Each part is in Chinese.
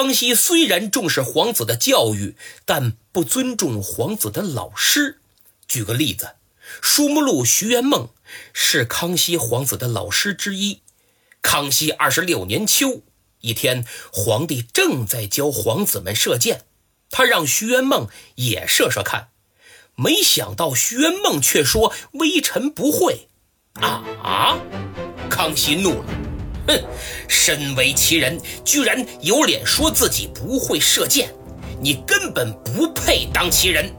康熙虽然重视皇子的教育，但不尊重皇子的老师。举个例子，舒慕禄徐元梦是康熙皇子的老师之一。康熙二十六年秋，一天，皇帝正在教皇子们射箭，他让徐元梦也射射看。没想到徐元梦却说：“微臣不会。”啊啊！康熙怒了。哼，身为奇人，居然有脸说自己不会射箭，你根本不配当奇人。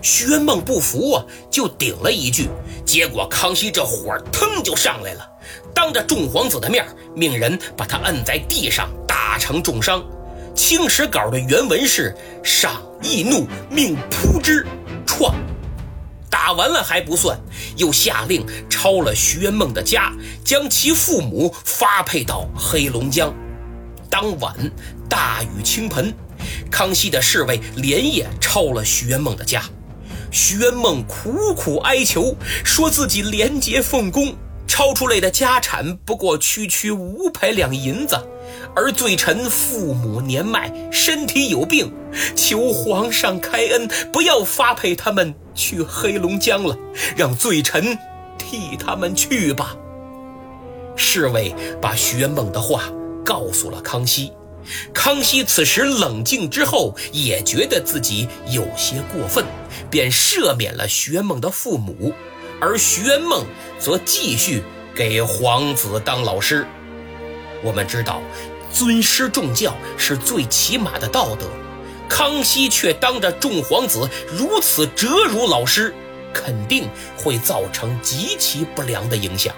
薛梦不服啊，就顶了一句，结果康熙这火腾就上来了，当着众皇子的面，命人把他摁在地上，打成重伤。清史稿的原文是：上易怒，命扑之，创。打完了还不算，又下令抄了徐元梦的家，将其父母发配到黑龙江。当晚大雨倾盆，康熙的侍卫连夜抄了徐元梦的家。徐元梦苦苦哀求，说自己廉洁奉公，抄出来的家产不过区区五百两银子。而罪臣父母年迈，身体有病，求皇上开恩，不要发配他们去黑龙江了，让罪臣替他们去吧。侍卫把徐梦的话告诉了康熙，康熙此时冷静之后，也觉得自己有些过分，便赦免了徐梦的父母，而徐元梦则继续给皇子当老师。我们知道。尊师重教是最起码的道德，康熙却当着众皇子如此折辱老师，肯定会造成极其不良的影响。